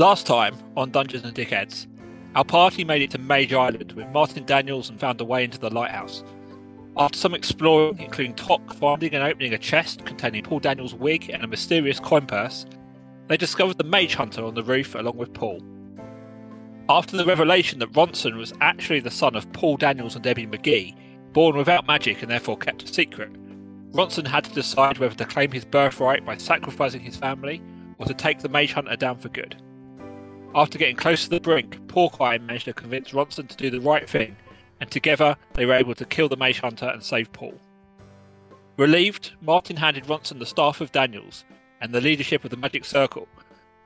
Last time on Dungeons and Dickheads, our party made it to Mage Island with Martin Daniels and found a way into the lighthouse. After some exploring, including Tock finding and opening a chest containing Paul Daniels' wig and a mysterious coin purse, they discovered the Mage Hunter on the roof along with Paul. After the revelation that Ronson was actually the son of Paul Daniels and Debbie McGee, born without magic and therefore kept a secret, Ronson had to decide whether to claim his birthright by sacrificing his family or to take the Mage Hunter down for good. After getting close to the brink, Porkeye managed to convince Ronson to do the right thing, and together they were able to kill the Mage Hunter and save Paul. Relieved, Martin handed Ronson the staff of Daniels and the leadership of the Magic Circle,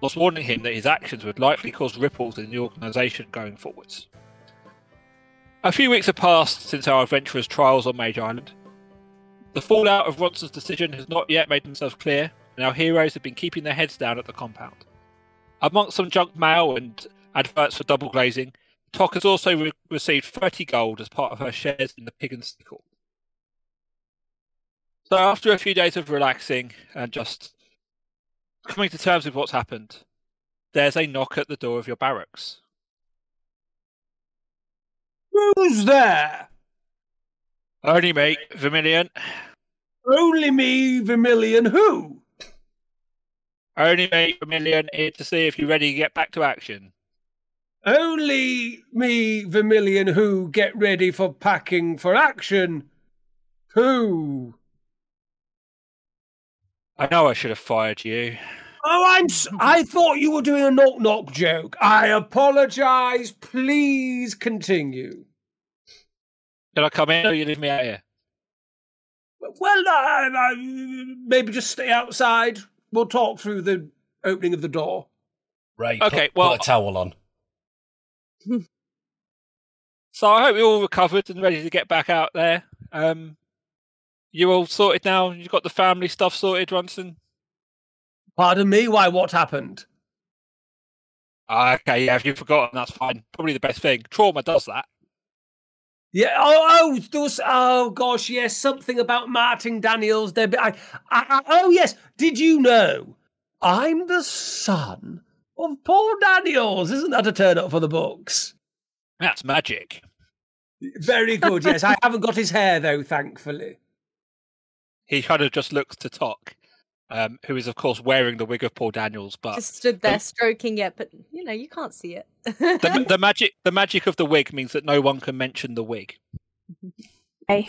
whilst warning him that his actions would likely cause ripples in the organisation going forwards. A few weeks have passed since our adventurers' trials on Mage Island. The fallout of Ronson's decision has not yet made themselves clear, and our heroes have been keeping their heads down at the compound. Amongst some junk mail and adverts for double glazing, Tock has also re- received 30 gold as part of her shares in the Pig and Stickle. So, after a few days of relaxing and just coming to terms with what's happened, there's a knock at the door of your barracks. Who's there? Only me, Vermilion. Only me, Vermilion. Who? Only me, Vermilion, here to see if you're ready to get back to action. Only me, Vermilion, who get ready for packing for action. Who? I know I should have fired you. Oh, I'm. S- I thought you were doing a knock knock joke. I apologise. Please continue. Did I come in or you leave me out here? Well, uh, maybe just stay outside. We'll talk through the opening of the door. Right. Okay, put, well- put a towel on. So I hope you're all recovered and ready to get back out there. Um, you all sorted now? You've got the family stuff sorted, Ronson? Pardon me. Why? What happened? Ah, okay, yeah, if you've forgotten, that's fine. Probably the best thing. Trauma does that. Yeah. Oh, oh, there was. Oh, gosh. Yes, something about Martin Daniels. There. I, I, I, oh, yes. Did you know I'm the son of Paul Daniels? Isn't that a turn up for the books? That's magic. Very good. Yes, I haven't got his hair though, thankfully. He kind of just looks to Tock, um, who is, of course, wearing the wig of Paul Daniels, but Just stood there Um, stroking it, but you know, you can't see it. the, the magic the magic of the wig means that no one can mention the wig. Hey.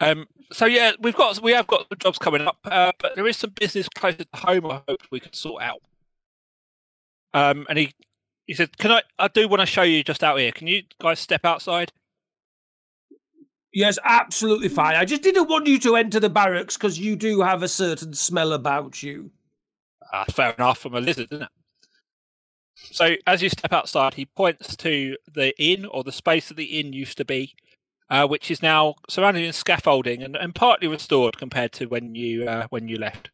Um, so yeah, we've got we have got jobs coming up, uh, but there is some business closer to home. I hope we could sort out. Um, and he he said, "Can I? I do want to show you just out here. Can you guys step outside?" Yes, absolutely fine. I just didn't want you to enter the barracks because you do have a certain smell about you. Ah, fair enough. I'm a lizard, isn't it? So as you step outside, he points to the inn or the space that the inn used to be, uh, which is now surrounded in scaffolding and, and partly restored compared to when you uh, when you left.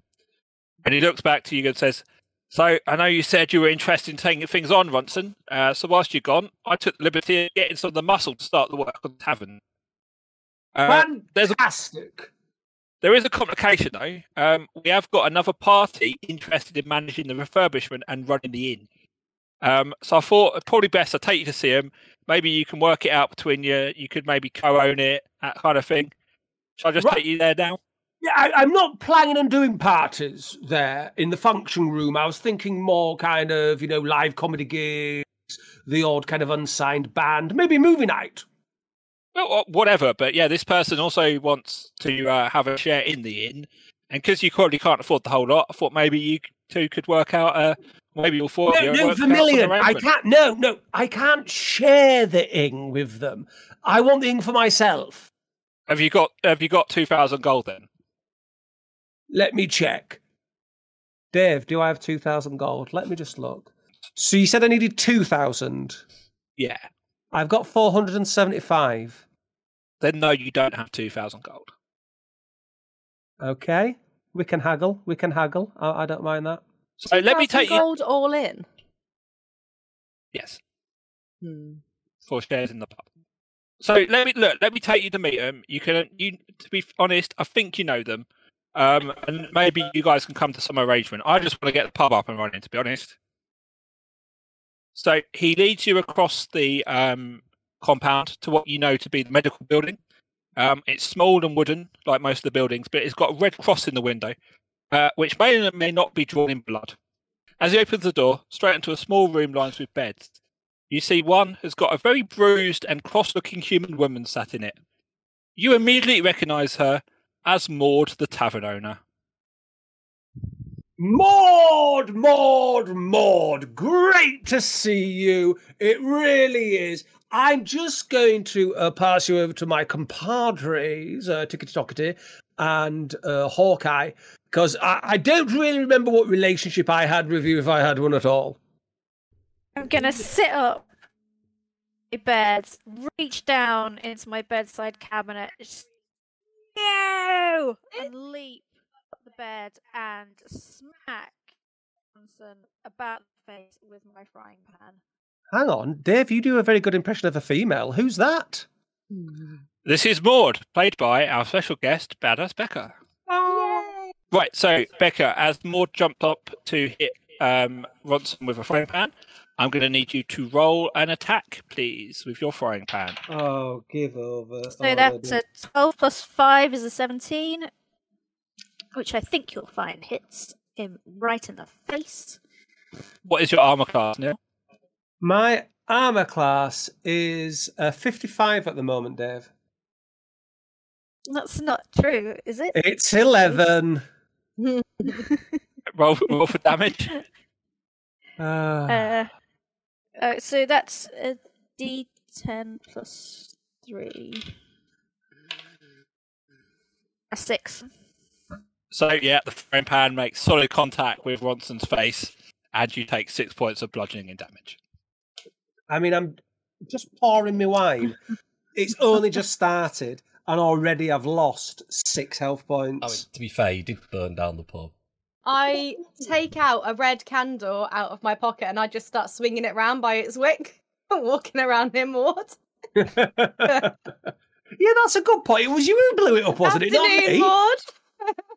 And he looks back to you and says, "So I know you said you were interested in taking things on, Ronson. Uh, so whilst you're gone, I took the liberty of getting some of the muscle to start the work on the tavern. Uh, there's a Fantastic. there is a complication though. Um, we have got another party interested in managing the refurbishment and running the inn. Um, so I thought probably best I take you to see them. Maybe you can work it out between you. You could maybe co-own it, that kind of thing. Shall I just Right. take you there now? Yeah, I, I'm not planning on doing parties there in the function room. I was thinking more kind of, you know, live comedy gigs, the odd kind of unsigned band, maybe movie night. Well, uh, whatever. But yeah, this person also wants to uh, have a share in the inn, and because you probably can't afford the whole lot, I thought maybe you two could work out. Uh, maybe all four No, no, work out some Vermilion. I can't. No, no, I can't share the ing with them. I want the ing for myself. Have you got Have you got two thousand gold then? Let me check. Dave, do I have 2,000 gold? Let me just look. So you said I needed 2,000. Yeah. I've got 475. Then no, you don't have two thousand gold. Okay. We can haggle. We can haggle. I, I don't mind that. So let me 2,000 take you. gold all in. Yes. Hmm. for shares in the pub. So let me look. Let me take you to meet them. You can. You to be honest, I think you know them, um, and maybe you guys can come to some arrangement. I just want to get the pub up and running. To be honest, So he leads you across the um, compound to what you know to be the medical building. Um, it's small and wooden, like most of the buildings, but it's got a red cross in the window, uh, which may or may not be drawn in blood. As he opens the door, straight into a small room lined with beds, you see one has got a very bruised and cross looking human woman sat in it. You immediately recognise her as Maud, the tavern owner. Maud, Maud, Maud, great to see you. It really is. I'm just going to uh, pass you over to my compadres, uh, Tickety Tockety and uh, Hawkeye, because I, I don't really remember what relationship I had with you, if I had one at all. I'm gonna sit up my bed, reach down into my bedside cabinet, just, no, and leap up the bed and smack Johnson about the face with my frying pan. Hang on, Dave, you do a very good impression of a female. Who's that? This is Maud, played by our special guest, Badass Becca. Right, so Becca, as Maud jumped up to hit um, Ronson with a frying pan, I'm going to need you to roll an attack, please, with your frying pan. Oh, give over. So that's a 12 plus 5 is a 17, which I think you'll find hits him right in the face. What is your armor class, Neil? My armor class is uh, 55 at the moment, Dave. That's not true, is it? It's 11. Roll, roll for damage. Uh, Uh, uh, so that's a d10 plus 3. A 6. So, yeah, the frying pan makes solid contact with Ronson's face, and you take six points of bludgeoning and damage. I mean, I'm just pouring my wine. It's only just started, and already I've lost six health I mean, points. to be fair, you did burn down the pub. I take out a red candle out of my pocket and I just start swinging it round by its wick, walking around near Maud. yeah, that's a good point. It was you who blew it up, wasn't it? Not Afternoon, me. Maud.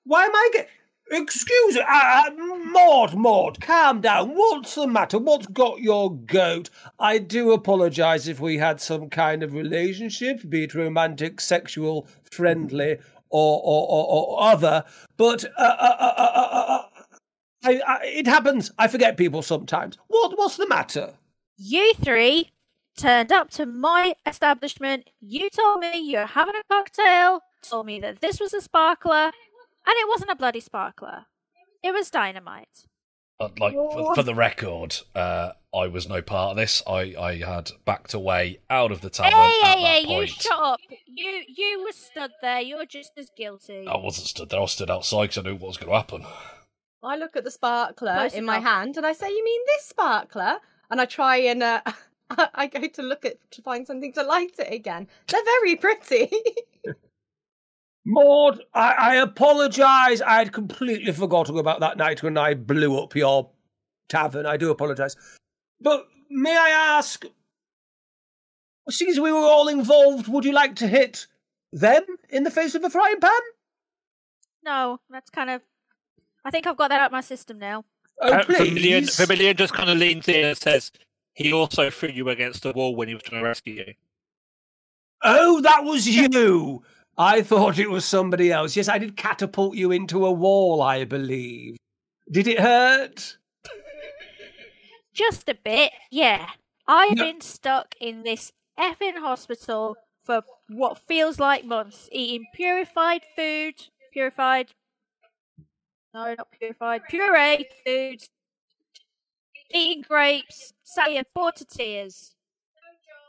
Why am I get? Excuse me, uh, uh, Maud, Maud, calm down. What's the matter? What's got your goat? I do apologise if we had some kind of relationship, be it romantic, sexual, friendly, or or, or, or other. But uh, uh, uh, uh, I, I, it happens. I forget people sometimes. What what's the matter? You three turned up to my establishment. You told me you're having a cocktail, told me that this was a sparkler, and it wasn't a bloody sparkler. It was dynamite. Uh, like for, for the record, uh, I was no part of this. I, I had backed away out of the Hey, tavern hey, at hey, that you point. shut up. You you were stood there. You're just as guilty. I wasn't stood there. I stood outside because I knew what was going to happen. I look at the sparkler Close in my hand and I say, "You mean this sparkler?" And I try and uh, I go to look at to find something to light it again. They're very pretty. Maud, I, I apologise. I had completely forgotten about that night when I blew up your tavern. I do apologise. But may I ask, since we were all involved, would you like to hit them in the face of a frying pan? No, that's kind of. I think I've got that out of my system now. Oh, Uh, Vermilion, please. Vermilion just kind of leans in and says, he also threw you against the wall when he was trying to rescue you. Oh, that was you. I thought it was somebody else. Yes, I did catapult you into a wall, I believe. Did it hurt? Just a bit, yeah. I've No. been stuck in this effing hospital for what feels like months, eating purified food, purified. No, not purified, pureed food, eating grapes, here bored to tears.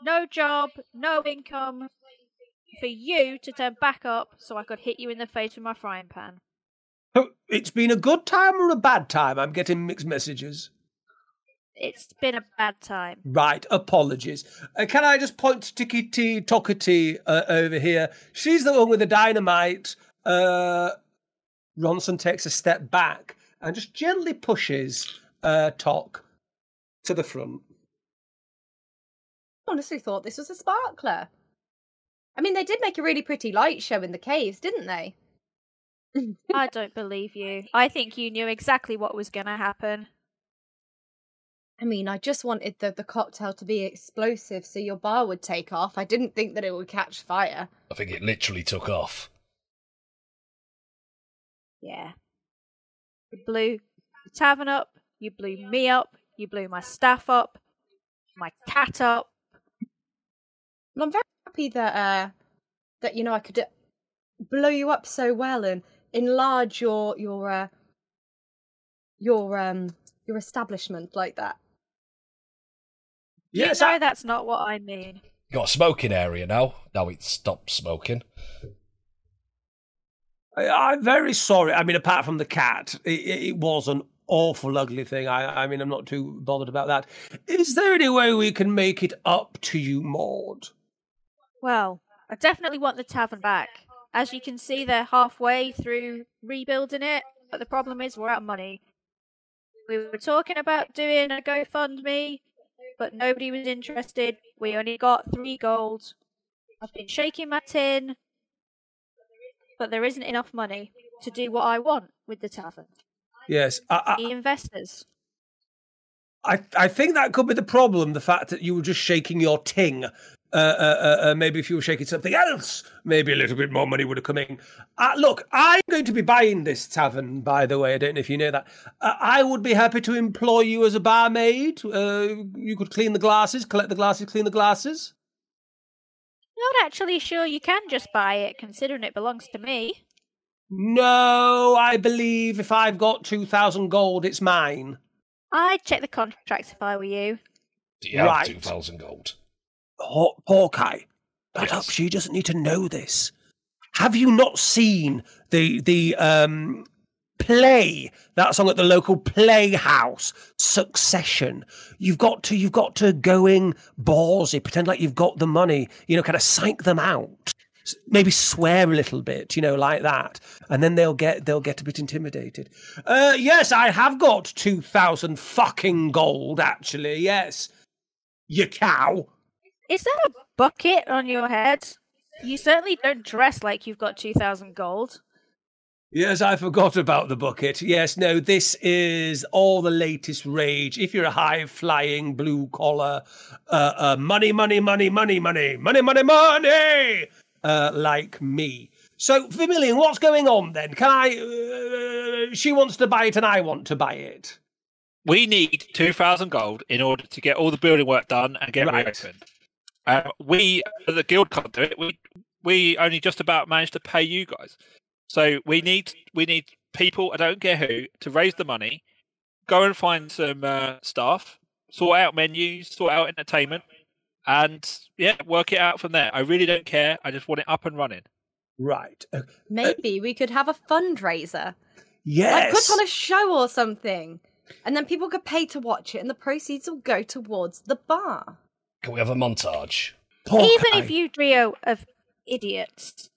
No job, no income. For you to turn back up so I could hit you in the face with my frying pan. Oh, It's been a good time or a bad time? I'm getting mixed messages. It's been a bad time. Right, apologies. Uh, can I just point to Tickety Tockety uh, over here? She's the one with the dynamite. Uh, Ronson takes a step back and just gently pushes uh, Tock to the front. Honestly, thought this was a sparkler. I mean, they did make a really pretty light show in the caves, didn't they? I don't believe you. I think you knew exactly what was going to happen. I mean, I just wanted the, the cocktail to be explosive so your bar would take off. I didn't think that it would catch fire. I think it literally took off. Yeah. You blew the tavern up, you blew me up, you blew my staff up, my cat up. And I'm very happy that uh that you know I could uh, blow you up so well and enlarge your your uh your um your establishment like that. You Yes, know I, that's not what I mean. You got a smoking area now. Now it's stopped smoking. I, I'm very sorry. I mean, apart from the cat, it, it was an awful ugly thing. I, I mean, I'm not too bothered about that. Is there any way we can make it up to you, Maud? Well, I definitely want the tavern back. As you can see, they're halfway through rebuilding it, but the problem is we're out of money. We were talking about doing a GoFundMe, but nobody was interested. We only got three gold. I've been shaking my tin, but there isn't enough money to do what I want with the tavern. Yes, I, The investors. I, I, I think that could be the problem. The fact that you were just shaking your ting. Uh, uh, uh, uh, maybe if you were shaking something else, maybe a little bit more money would have come in. Uh, look, I'm going to be buying this tavern, by the way. I don't know if you know that. Uh, I would be happy to employ you as a barmaid. Uh, you could clean the glasses, collect the glasses, clean the glasses. Not actually sure you can just buy it, considering it belongs to me. No, I believe if I've got 2,000 gold, it's mine. I'd check the contracts if I were you. Do you have Right. 2,000 gold? Haw- Hawkeye, Yes. up. She doesn't need to know this. Have you not seen the the um play that song at the local playhouse succession you've got to you've got to go in ballsy pretend like you've got the money you know kind of psych them out maybe swear a little bit you know like that and then they'll get they'll get a bit intimidated uh yes i have got 2000 fucking gold actually yes you cow Is that a bucket on your head? You certainly don't dress like you've got 2,000 gold. Yes, I forgot about the bucket. Yes, no, this is all the latest rage. If you're a high flying blue collar, uh, uh, money, money, money, money, money, money, money, money, uh, like me. So, Vermilion, what's going on then? Can I? Uh, she wants to buy it, and I want to buy it. We need 2,000 gold in order to get all the building work done and get Right. reopened. Um, we, the guild can't do it. We we only just about managed to pay you guys. So we need we need people, I don't care who, to raise the money, go and find some uh, staff, sort out menus, sort out entertainment, and yeah, work it out from there. I really don't care. I just want it up and running. Right. Uh, Maybe we could have a fundraiser. yes. Like put on a show or something. And then people could pay to watch it and the proceeds will go towards the bar. Can we have a montage? Hawkeye. Even if you trio of idiots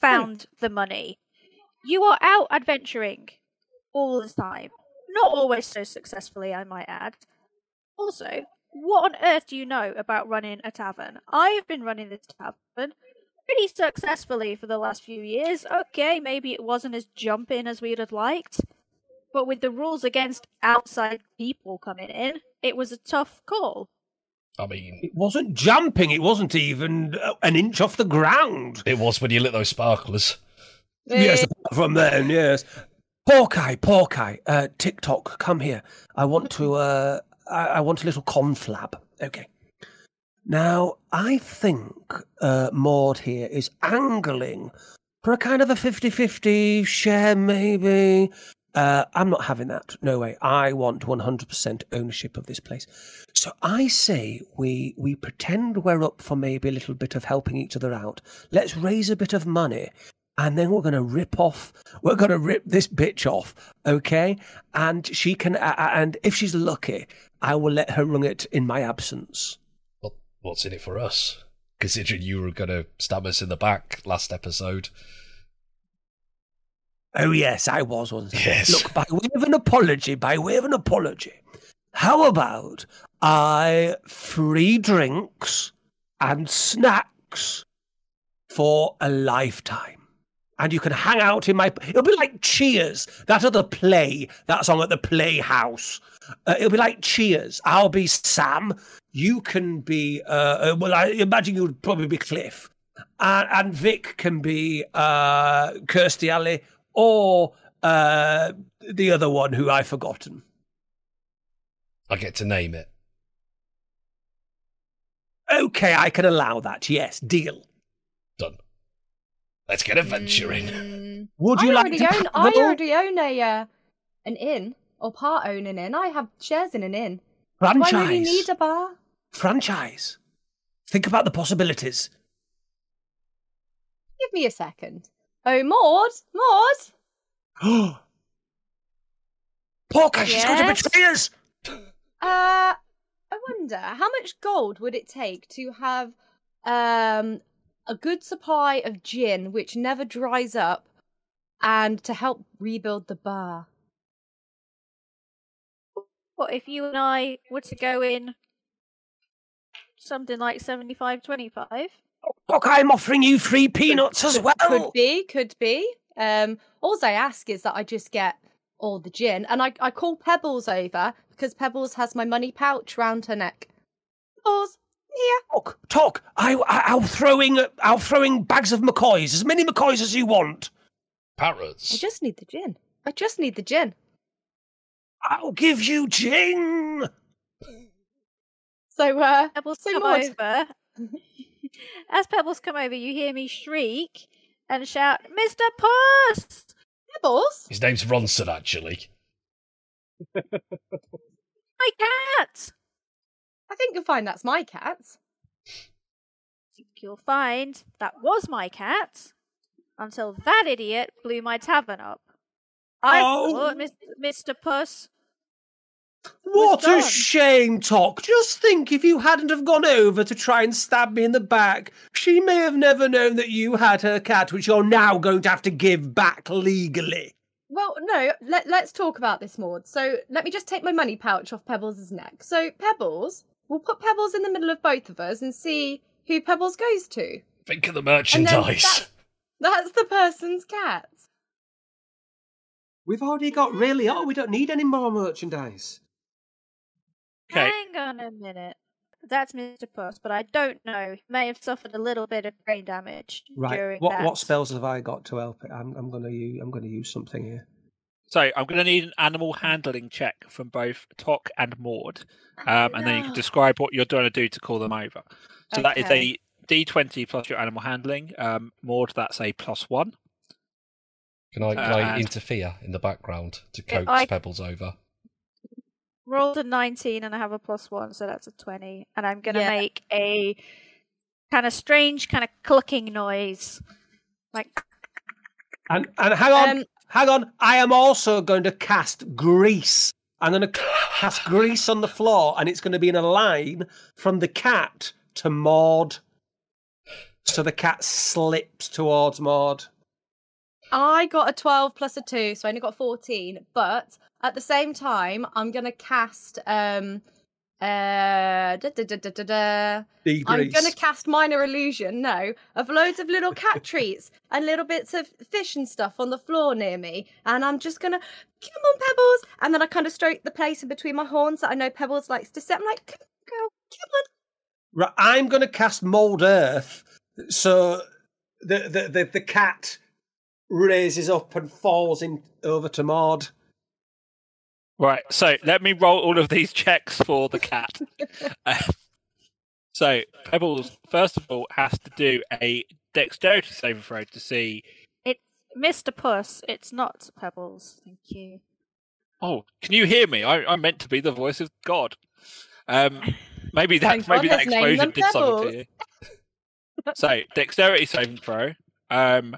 found the money, you are out adventuring all the time. Not always so successfully, I might add. Also, what on earth do you know about running a tavern? I've been running this tavern pretty successfully for the last few years. Okay, maybe it wasn't as jumping as we'd have liked, but with the rules against outside people coming in, it was a tough call. I mean, It wasn't jumping. It wasn't even uh, an inch off the ground. it was when you lit those sparklers. Yes, from then, yes. Hawkeye, Hawkeye, uh, TikTok, come here. I want to, uh, I, I want a little conflab. Okay. Now, I think uh, Maud here is angling for a kind of a 50 50 share, maybe. Uh, I'm not having that. No way. I want 100% ownership of this place. So I say we we pretend we're up for maybe a little bit of helping each other out. Let's raise a bit of money and then we're going to rip off we're going to rip this bitch off okay and she can uh, and if she's lucky i will let her run it in my absence Well, what's in it for us? Considering you were going to stab us in the back last episode. Oh yes i was wasn't Yes. look by way of an apology by way of an apology how about i free drinks and snacks for a lifetime and you can hang out in my. It'll be like Cheers, that other play that's on at the Playhouse. Uh, it'll be like Cheers. I'll be Sam. You can be. Uh, uh, well, I imagine you would probably be Cliff, and, and Vic can be uh, Kirstie Alley or uh, the other one who I've forgotten. I get to name it. Okay, I can allow that. Yes, deal. Done. Let's get adventuring. Mm, Would you I like already to? own. I travel? already own a uh, an inn or part own an inn. I have shares in an inn. Do I franchise. really need a bar? franchise. Think about the possibilities. Give me a second. Oh, Maud, Maud. Porker, she's going to betray us. Uh, I wonder how much gold would it take to have um a good supply of gin which never dries up, and to help rebuild the bar. What if you and I were to go in something like 75 25? Look, I'm offering you free peanuts as well. Could be, could be. Um, all I ask is that I just get all the gin, and I I call Pebbles over because Pebbles has my money pouch round her neck. Pebbles, here. Tock, Tock. I, I, I'll throw in, I'll throw in bags of McCoys, as many McCoys as you want. Parrots. I just need the gin. I just need the gin. I'll give you gin. So, uh, Pebbles So come Maud- over. As Pebbles come over, you hear me shriek and shout, Mr. Puss! Pebbles. His name's Ronson, actually. My cat! I think you'll find that's my cat. You'll find that was my cat until that idiot blew my tavern up. I Oh. thought Mis- Mr. Puss What a shame, Tock. Just think if you hadn't have gone over to try and stab me in the back, she may have never known that you had her cat, which you're now going to have to give back legally. Well, no, let, let's talk about this, Maud. So let me just take my money pouch off Pebbles' neck. So, Pebbles, we'll put Pebbles in the middle of both of us and see who Pebbles goes to. Think of the merchandise. that's, that's the person's cat. We've already got really, oh, we don't need any more merchandise. Okay. Hang on a minute. That's Mr. Puss, but I don't know. He may have suffered a little bit of brain damage during What that. what spells have I got to help it? I'm I'm gonna use I'm gonna use something here. So I'm going to need an animal handling check from both Tock and Maud, um, and then you can describe what you're going to do to call them over. So that is Okay. a D20 plus your animal handling. Um, Maud, that's a plus one. Can I, can I Uh, interfere in the background to coax I- Pebbles over? Rolled a 19 and I have a plus one, so that's a 20. And I'm going to Yeah. make a kind of strange, kind of clucking noise. Like, And and hang on, Um, hang on. I am also going to cast grease. I'm going to cast grease on the floor, and it's going to be in a line from the cat to Maud. So the cat slips towards Maud. I got a 12 plus a 2, so I only got 14. But at the same time, I'm going to cast. um uh, da, da, da. I'm going to cast minor illusion, no, of loads of little cat treats and little bits of fish and stuff on the floor near me. And I'm just going to, come on, Pebbles. And then I kind of stroke the place in between my horns that I know Pebbles likes to sit. I'm like, come on, girl, come on. Right, I'm going to cast mold earth, so the the the, the cat raises up and falls in over to Maud. Right. So let me roll all of these checks for the cat. Uh, so Pebbles, first of all, has to do a dexterity saving throw to see. it's Mr. Puss, it's not Pebbles. Thank you. Oh, can you hear me? I, I'm meant to be the voice of God. Um, maybe that maybe that explosion did something to you. so dexterity saving throw. Um,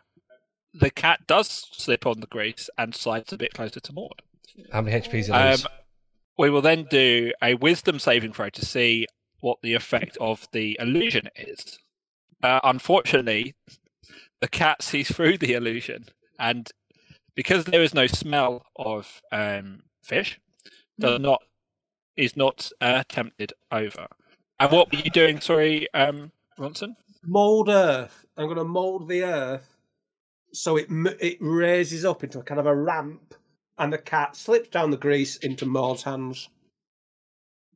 the cat does slip on the grease and slides a bit closer to Maud. How many HPs are Um, we will then do a wisdom saving throw to see what the effect of the illusion is. Uh, unfortunately, the cat sees through the illusion, and because there is no smell of um, fish, does not is not uh, tempted over. And what were you doing? Sorry, um, Ronson. Mold earth. I'm going to mold the earth so it it raises up into a kind of a ramp, and the cat slips down the grease into Maud's hands.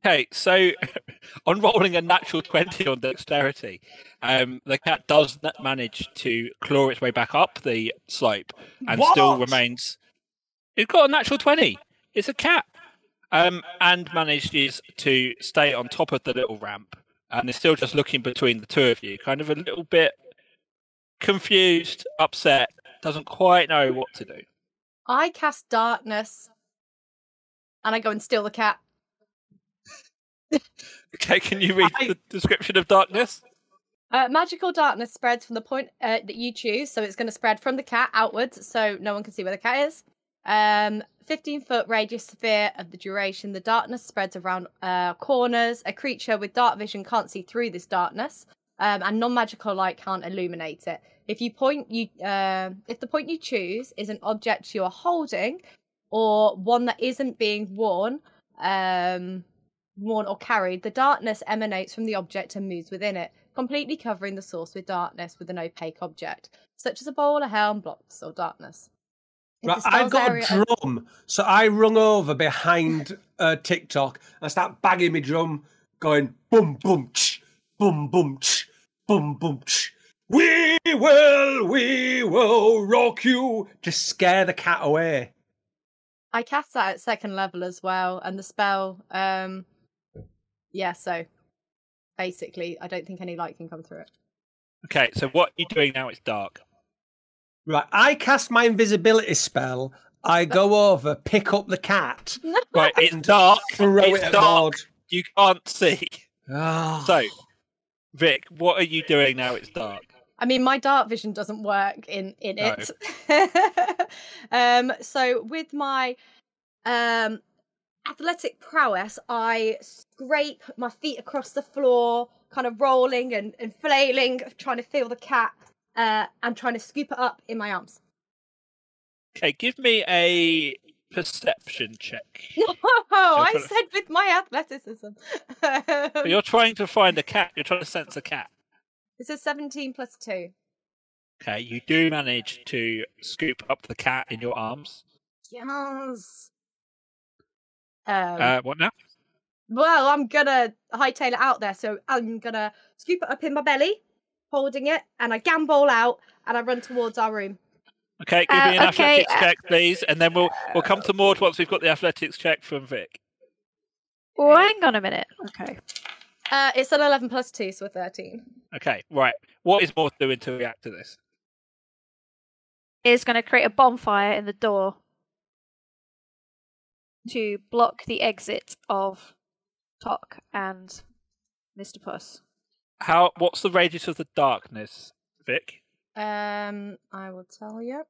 Okay, so on rolling a natural 20 on dexterity, um, the cat does manage to claw its way back up the slope and still remains. It's got a natural 20. It's a cat. Um, and manages to stay on top of the little ramp and is still just looking between the two of you, kind of a little bit confused, upset, doesn't quite know what to do. I cast darkness, and I go and steal the cat. Okay, can you read I- the description of darkness? Uh, magical darkness spreads from the point uh, that you choose, so it's going to spread from the cat outwards, so no one can see where the cat is. Um, 15 foot radius sphere of the duration. The darkness spreads around uh, corners. A creature with dark vision can't see through this darkness, um, and non-magical light can't illuminate it. If you point you, uh, if the point you choose is an object you are holding, or one that isn't being worn, um, worn or carried, the darkness emanates from the object and moves within it, completely covering the source with darkness with an opaque object, such as a bowl, a helm, blocks, or darkness. Right, I've got a drum, so I rung over behind uh, TikTok and start banging my drum, going boom boom ch, boom boom ch, boom boom ch. We will, we will rock you to scare the cat away. I cast that at second level as well, and the spell, um, yeah. So basically, I don't think any light can come through it. Okay, so what you're doing now is dark. Right, I cast my invisibility spell. I go over, pick up the cat, Right, it's dark. throw It's it dark. Maud. You can't see. Ah. So, Vic, what are you doing now? It's dark. I mean, my dark vision doesn't work in in No. it. um, so with my um athletic prowess, I scrape my feet across the floor, kind of rolling and, and flailing, trying to feel the cat, uh, and trying to scoop it up in my arms. Okay, give me a perception check. Oh, I said with my athleticism. You're trying to find a cat. You're trying to sense a cat. It's a 17 plus 2. Okay, you do manage to scoop up the cat in your arms. Yes. Um, Uh, what now? Well, I'm gonna hightail it out there, so I'm gonna scoop it up in my belly, holding it, and I gambol out and I run towards our room. Okay, give Uh, me an okay, athletics uh, check, please, and then we'll we'll come to Maud once we've got the athletics check from Vic. Oh, hang on a minute. Okay. Uh, it's an 11 plus 2, so a 13. Okay, right. What is Maud doing to react to this? Is going to create a bonfire in the door to block the exit of Tock and Mr. Puss. How? What's the radius of the darkness, Vic? Um, I will tell you.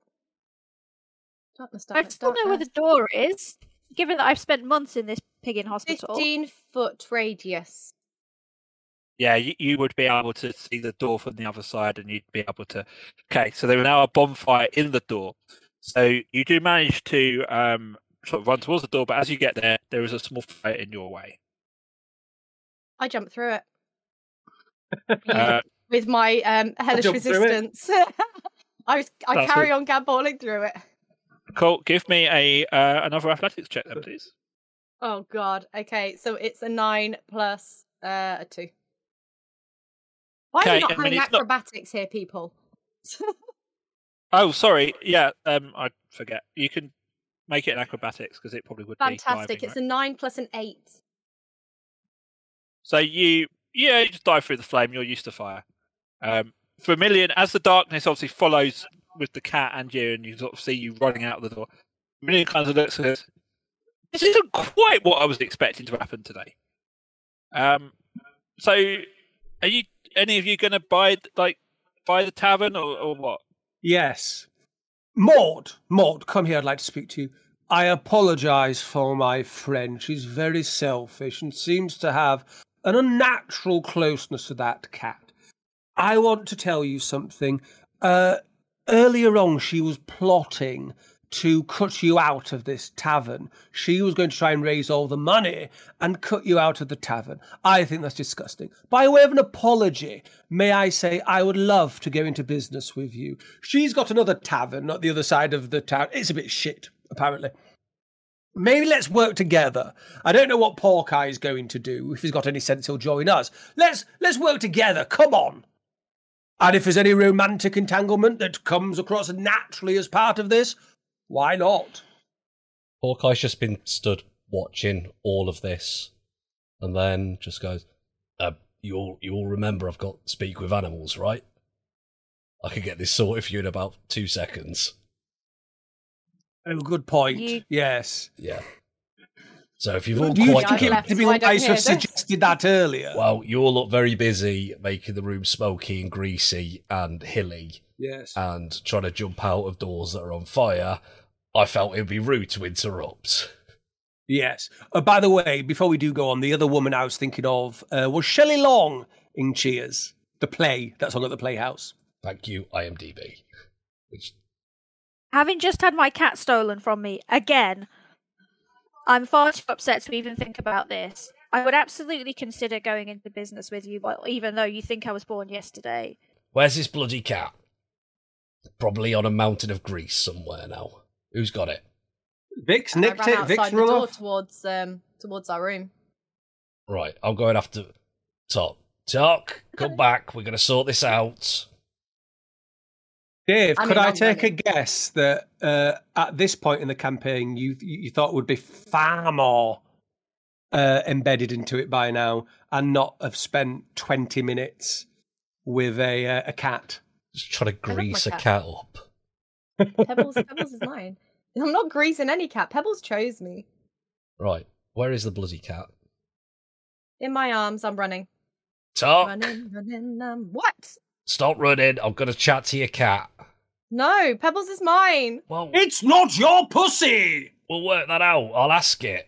Darkness, I darkness, still know where the door is, given that I've spent months in this pig in hospital. 15 foot radius. Yeah, you, you would be able to see the door from the other side, and you'd be able to. Okay, so there there is now a bonfire in the door. So you do manage to um, sort of run towards the door, but as you get there, there is a small fire in your way. I jump through it Uh, with my um, hellish jump through it. resistance. I was, I That's carry it. on gamboling through it. cool. Give me a uh, another athletics check, then, please. Oh god. Okay, so it's a nine plus uh, a two. Why are we not having it's not- acrobatics here, people? Oh, sorry. Yeah, um, I forget. You can make it an acrobatics because it probably would Fantastic. be. Fantastic. It's diving, a nine plus an eight. So you, yeah, you just dive through the flame. You're used to fire. Um, Vermilion, as the darkness obviously follows with the cat and you, and you sort of see you running out of the door. Vermilion kind of looks at says, "This isn't quite what I was expecting to happen today." Um, so are you? Any of you going to buy like buy the tavern or, or what? Yes. Maud, Maud, come here. I'd like to speak to you. I apologise for my friend. She's very selfish and seems to have an unnatural closeness to that cat. I want to tell you something. Uh, earlier on, she was plotting to cut you out of this tavern. She was going to try and raise all the money and cut you out of the tavern. I think that's disgusting. By way of an apology, may I say I would love to go into business with you. She's got another tavern at the other side of the town. It's a bit shit, apparently. Maybe let's work together. I don't know what Porkeye is going to do. If he's got any sense, he'll join us. Let's let's work together. Come on. And if there's any romantic entanglement that comes across naturally as part of this, why not? Hawkeye's just been stood watching all of this, and then just goes, uh, "You all, you all remember I've got speak with animals, right? I could get this sorted for you in about two seconds." Oh, good point. You- Yes. Yeah. So if you've all Do you quite think it left, would be so I don't wise to hear have suggested that earlier? well, you all look very busy making the room smoky and greasy and hilly, yes. and trying to jump out of doors that are on fire. I felt it would be rude to interrupt. Yes. Uh, by the way, before we do go on, the other woman I was thinking of uh, was Shelley Long in Cheers, the play that's on at the Playhouse. Thank you, IMDb. Which Having just had my cat stolen from me again, I'm far too upset to even think about this. I would absolutely consider going into business with you, even though you think I was born yesterday. Where's this bloody cat? Probably on a mountain of grease somewhere now. Who's got it? Vix I nicked ran it. Vix the run door off. towards um towards our room. Right, I'm going after Tock. Tock, come back. We're going to sort this out. Dave, I could I I'm take a guess that uh, at this point in the campaign, you you thought would be far more uh, embedded into it by now, and not have spent twenty minutes with a uh, a cat? Just trying to I love my grease a cat. cat up. Pebbles Pebbles is mine. I'm not greasing any cat. Pebbles chose me. Right, where is the bloody cat? In my arms, I'm running. Tock. Running, running, um what? Stop running. I'm going to chat to your cat. No, Pebbles is mine. Well, It's not your pussy. we'll work that out. I'll ask it.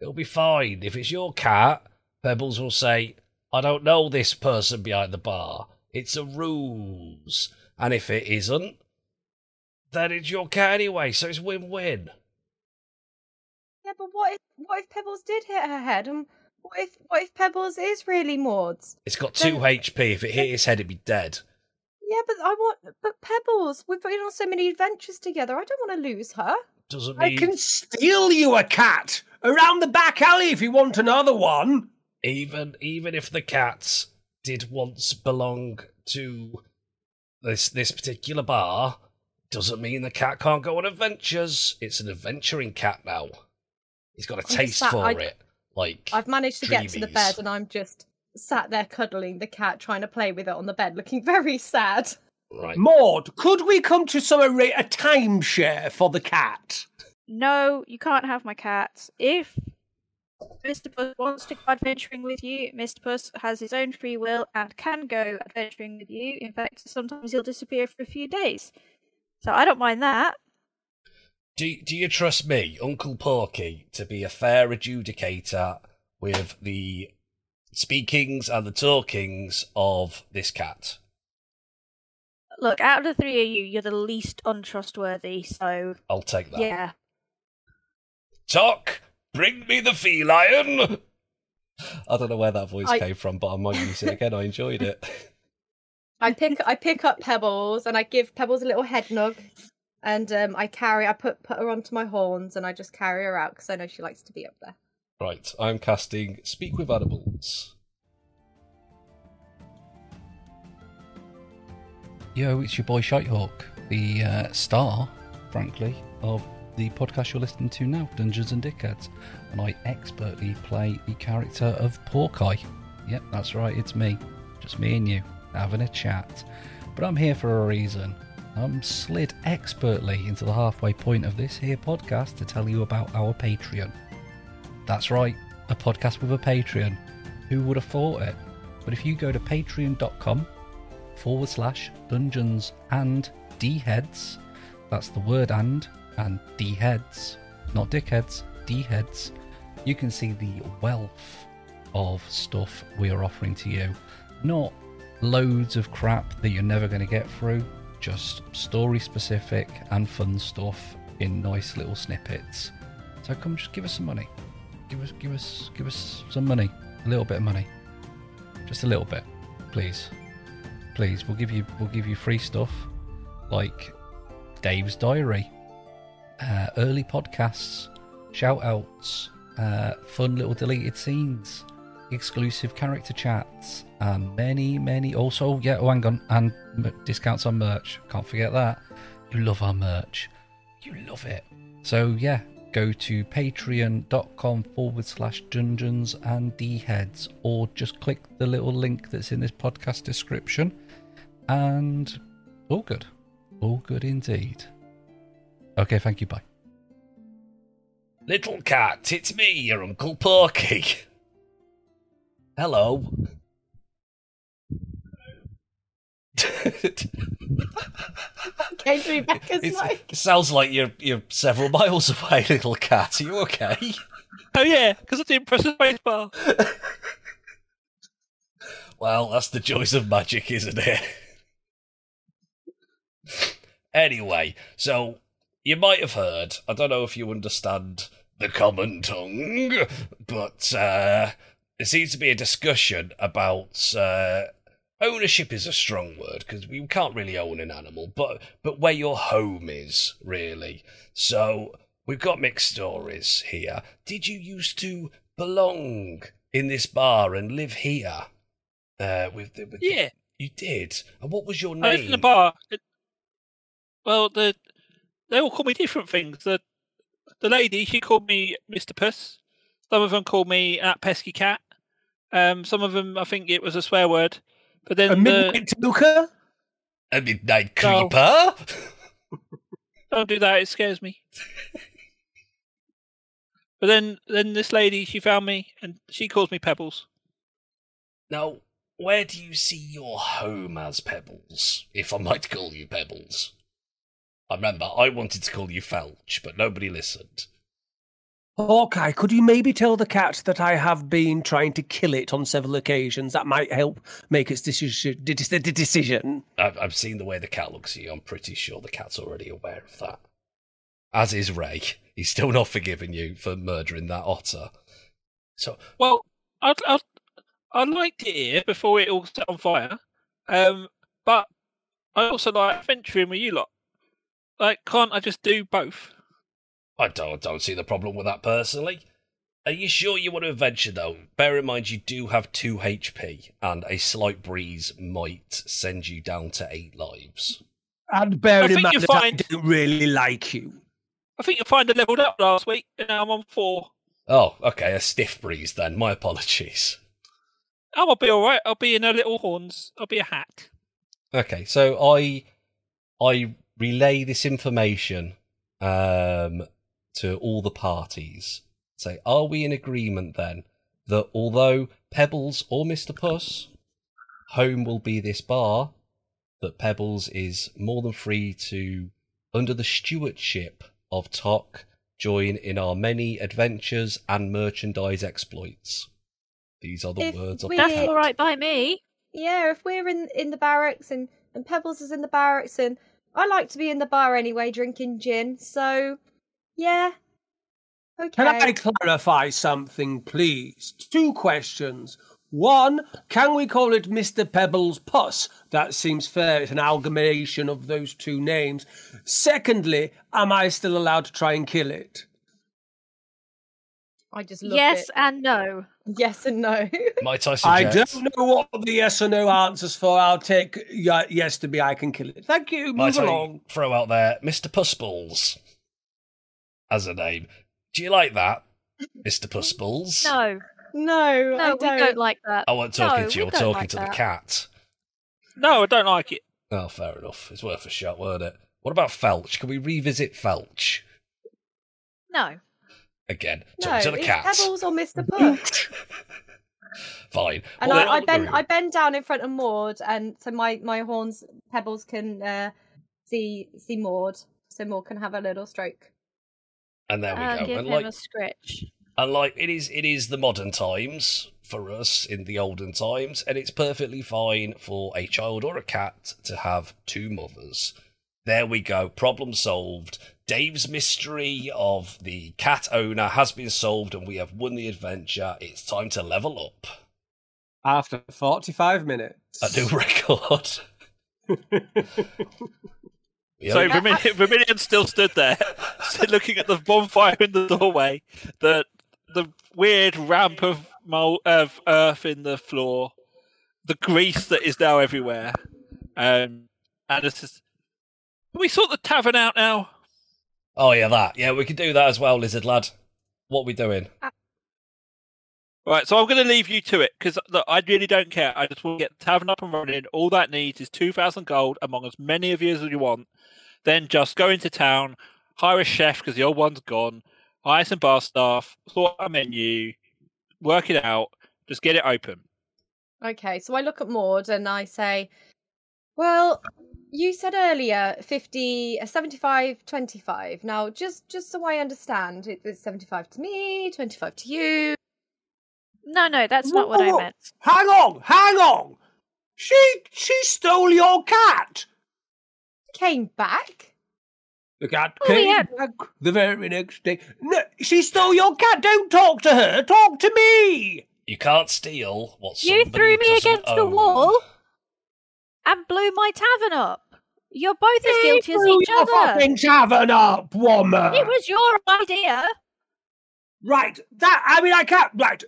It'll be fine. If it's your cat, Pebbles will say, I don't know this person behind the bar. It's a ruse. And if it isn't, then it's your cat anyway, so it's win win. Yeah, but what if what if Pebbles did hit her head? And what if what if Pebbles is really Maud's? It's got two Then- HP. If it hit his head, it'd be dead. Yeah, but I want but Pebbles, we've been on so many adventures together. I don't want to lose her. Doesn't mean... I can steal you a cat around the back alley if you want another one. even even if the cats did once belong to this this particular bar, doesn't mean the cat can't go on adventures. It's an adventuring cat now. He's got a just taste sat- for I- it. Like I've managed to get to the bed and I'm just sat there cuddling the cat, trying to play with it on the bed, looking very sad. right. Maud, could we come to some arra- a timeshare for the cat? No, you can't have my cat. If Mr. Puss wants to go adventuring with you, Mr. Puss has his own free will and can go adventuring with you. In fact, sometimes he'll disappear for a few days. So I don't mind that. Do do you trust me, Uncle Porky, to be a fair adjudicator with the speakings and the talkings of this cat? Look, out of the three of you, you're the least untrustworthy, so I'll take that. yeah. Tock, bring me the feline. I don't know where that voice I- came from, but I might use it again. I enjoyed it. I pick I pick up Pebbles and I give Pebbles a little head nug, and um, I carry I put put her onto my horns and I just carry her out because I know she likes to be up there. Right, I'm casting Speak with Animals. Yo, it's your boy Shitehawk, the uh, star, frankly, of the podcast you're listening to now, Dungeons and Dickheads, and I expertly play the character of Porky. Yep, that's right, it's me, just me and you, having a chat. But I'm here for a reason. I'm slid expertly into the halfway point of this here podcast to tell you about our Patreon. That's right, a podcast with a Patreon. Who would have thought it? But if you go to patreon.com forward slash dungeons and d heads, that's the word and, and d heads, not dickheads, d heads, you can see the wealth of stuff we are offering to you. Not loads of crap that you're never going to get through, just story specific and fun stuff in nice little snippets. So come just give us some money. Give us give us give us some money. A little bit of money. Just a little bit. Please. Please, we'll give you we'll give you free stuff like Dave's diary, uh, early podcasts, shout outs, uh, fun little deleted scenes, exclusive character chats, and many, many. Also, yeah, oh, hang on, and discounts on merch. Can't forget that. You love our merch. You love it. So, yeah, go to patreon.com forward slash dungeons and d heads, or just click the little link that's in this podcast description. And all good. All good indeed. Okay, thank you. Bye. Little cat, it's me, your Uncle Porky. Hello. Came through Becca's It's- mic. it sounds like you're you're several miles away, little cat. Are you okay? Oh yeah, because I didn't press the space bar. Well, that's the joys of magic, isn't it? anyway, so you might have heard, I don't know if you understand the common tongue, but uh, there seems to be a discussion about uh, ownership is a strong word because we can't really own an animal, but but where your home is really. So we've got mixed stories here. Did you used to belong in this bar and live here? Uh, with the, with the- Yeah, you did. And what was your name? I lived in the bar. Well, the they all call me different things. The the lady she called me Mister Puss. Some of them called me that pesky cat. Um, some of them I think it was a swear word. But then A the, midnight tanuka? A midnight No. creeper. don't do that. It scares me. but then then this lady she found me and she calls me Pebbles. now, where do you see your home as Pebbles? If I might call you Pebbles. I remember I wanted to call you Felch, but nobody listened. Hawkeye, could you maybe tell the cat that I have been trying to kill it on several occasions? That might help make its decision. de- de- de- decision. I've, I've seen the way the cat looks at you. I'm pretty sure the cat's already aware of that. As is Ray. He's still not forgiven you for murdering that otter. So, Well, I'd, I'd, I liked it here before it all set on fire. Um, but I also like adventuring with you lot. Like, can't I just do both? I don't, don't see the problem with that personally. Are you sure you want to adventure though? Bear in mind you do have 2 HP, and a slight breeze might send you down to 8 lives. And bear I in mind you'll that I find- don't really like you. I think you'll find I leveled up last week, and now I'm on four. Oh, okay, a stiff breeze then. My apologies. Oh, I'll be all right. I'll be in a little horns. I'll be a hat. Okay, so I I relay this information um, to all the parties. Say, are we in agreement then that although Pebbles or Mister Puss, home will be this bar, that Pebbles is more than free to, under the stewardship of Tock, join in our many adventures and merchandise exploits. These are the If words of the That's all right by me. Yeah, if we're in in the barracks and and Pebbles is in the barracks and I like to be in the bar anyway, drinking gin. So, yeah. Okay. Can I clarify something, please? Two questions. One, can we call it Mr. Pebbles Puss? That seems fair. It's an amalgamation of those two names. Secondly, am I still allowed to try and kill it? I just love Yes it. and no. Yes and no. Might I suggest? I don't know what the yes or no answers for. I'll take yes to be I can kill it. Thank you. Move Might I along. throw out there Mr. Pussballs as a name. Do you like that, Mr. Pussballs? No, no, no, I we don't. don't like that. I wasn't talking No, to you, I'm talking like to the cat. No, I don't like it. Oh, fair enough. It's worth a shot, weren't it? What about Felch? Can we revisit Felch? No. Again, No, to the it's cat. Pebbles or Mr. Puss. Fine. and Well, I, I bend. I bend down in front of Maud, and so my my horns Pebbles can uh, see see Maud, so Maud can have a little stroke. And there we and go. give And him like, a scritch. and like it is, it is the modern times for us in the olden times, and it's perfectly fine for a child or a cat to have two mothers. There we go. Problem solved. Dave's mystery of the cat owner has been solved, and we have won the adventure. It's time to level up. After 45 minutes. A new record. So Yeah. Vermilion, Vermilion still stood there, still looking at the bonfire in the doorway, the the weird ramp of mol- of earth in the floor, the grease that is now everywhere, um, and it's just. Can we sort the tavern out now? Oh yeah, that. Yeah, we could do that as well, lizard lad. What we doing? Uh, right, so I'm going to leave you to it because I really don't care. I just want to get the tavern up and running. All that needs is 2,000 gold among as many of you as you want. Then just go into town, hire a chef because the old one's gone, hire some bar staff, sort a menu, work it out, just get it open. Okay, so I look at Maud and I say, "Well, you said earlier 50 uh, 75 25. Now, just just so I understand, it- it's 75 to me, 25 to you. No, no, that's not what I meant. Hang on, hang on. She she stole your cat. Came back. The cat Oh, came yeah. back the very next day. No, she stole your cat. Don't talk to her. Talk to me. You can't steal what You threw me doesn't against the wall and blew my tavern up. You're both as guilty as each your other. fucking tavern up, woman. It was your idea. Right, that I mean, I can't. Right,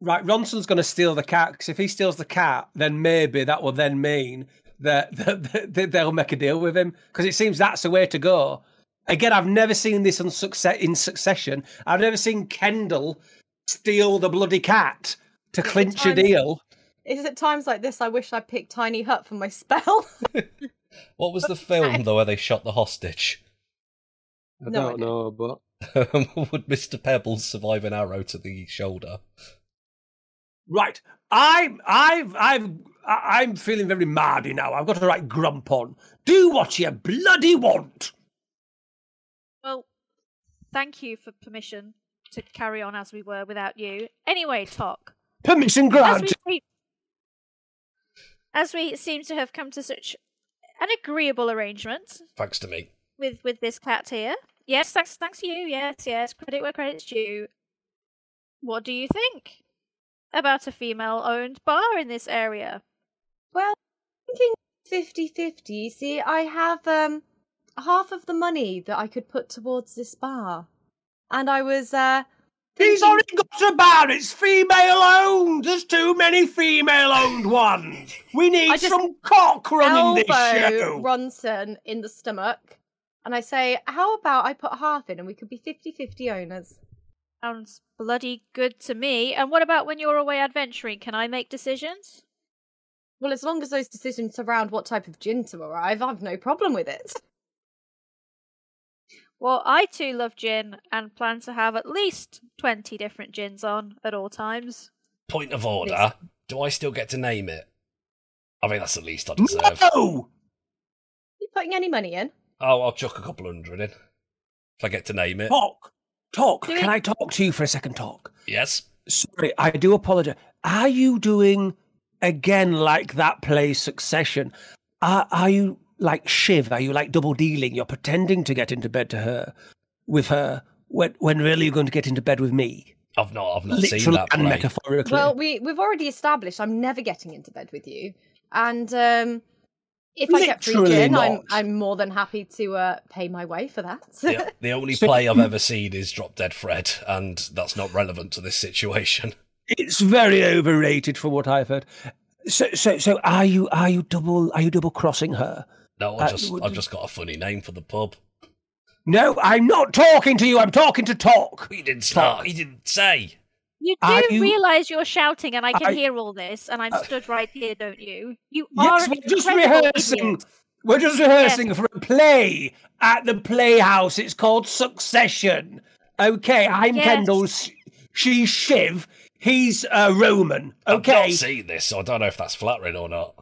right. Ronson's going to steal the cat because if he steals the cat, then maybe that will then mean that, that, that they'll make a deal with him because it seems that's the way to go. Again, I've never seen this on success in succession. I've never seen Kendall steal the bloody cat to At clinch a deal. It's at times like this I wish I picked Tiny Hut for my spell. What was the film though where they shot the hostage? I No don't idea. know, but Would Mr. Pebbles survive an arrow to the shoulder? right. I'm I've I've I- I'm feeling very mardy now. I've got a right grump on. Do what you bloody want. Well, thank you for permission to carry on as we were without you. Anyway, Tock. Permission as granted. we, as we seem to have come to such an agreeable arrangement Thanks to me. with with this cat here. Yes, thanks, thanks to you. Yes, yes. Credit where credit's due. What do you think about a female-owned bar in this area? well, thinking 50-50. See, I have um half of the money that I could put towards this bar. And I was uh He's only got a bar. It's female owned. There's too many female owned ones. We need just some cock running this elbow show. Ronson in the stomach, and I say, "How about I put half in, and we could be 50-50 owners." Sounds bloody good to me. And what about when you're away adventuring? Can I make decisions? Well, as long as those decisions surround what type of gin to arrive, I've no problem with it. Well, I too love gin and plan to have at least 20 different gins on at all times. Point of order. Do I still get to name it? I think that's the least I deserve. No. You putting any money in? Oh, I'll chuck a couple hundred in. If I get to name it. Tock. Tock. Do Can it. I talk to you for a second? Tock. Yes. Sorry, I do apologize. Are you doing again like that play Succession? Are, are you like Shiv? Are you like double dealing? You're pretending to get into bed to her with her when when really you're going to get into bed with me, I've not I've not seen that and play. metaphorically. Well, we we've already established I'm never getting into bed with you, and um, if I get free Literally gin, I'm. I'm more than happy to uh, pay my way for that. the, the only So- play I've ever seen is Drop Dead Fred, and that's not relevant to this situation. it's very overrated from what I've heard. So, so, so, are you are you double are you double crossing her? No, I Uh, just would- I've just got a funny name for the pub. No, I'm not talking to you. I'm talking to Tock. He didn't start. He didn't say. You do you- realise you're shouting and I can I- hear all this and I'm Uh, stood right here, don't you? You Yes, are we're just rehearsing. idiot. We're just rehearsing for a play at the Playhouse. It's called Succession. Okay, I'm Yes. Kendall. She's Shiv. He's uh, Roman. Okay. I've Okay, not seen this, so I don't know if that's flattering or not.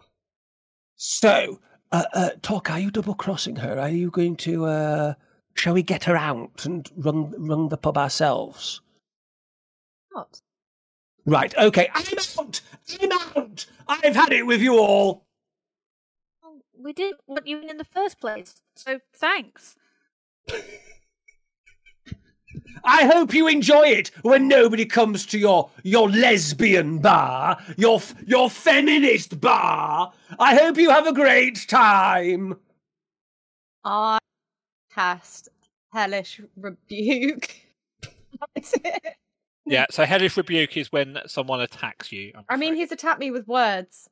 so uh, uh, Tock. Are you double crossing her? Are you going to? Uh, shall we get her out and run run the pub ourselves? What? Right. Okay. I'm out. I'm out. I've had it with you all. Well, We didn't want you in in the first place, so thanks. I hope you enjoy it when nobody comes to your your lesbian bar, your your feminist bar. I hope you have a great time. I cast hellish rebuke. That's it. Yeah, so hellish rebuke is when someone attacks you. I'm mean, he's attacked me with words.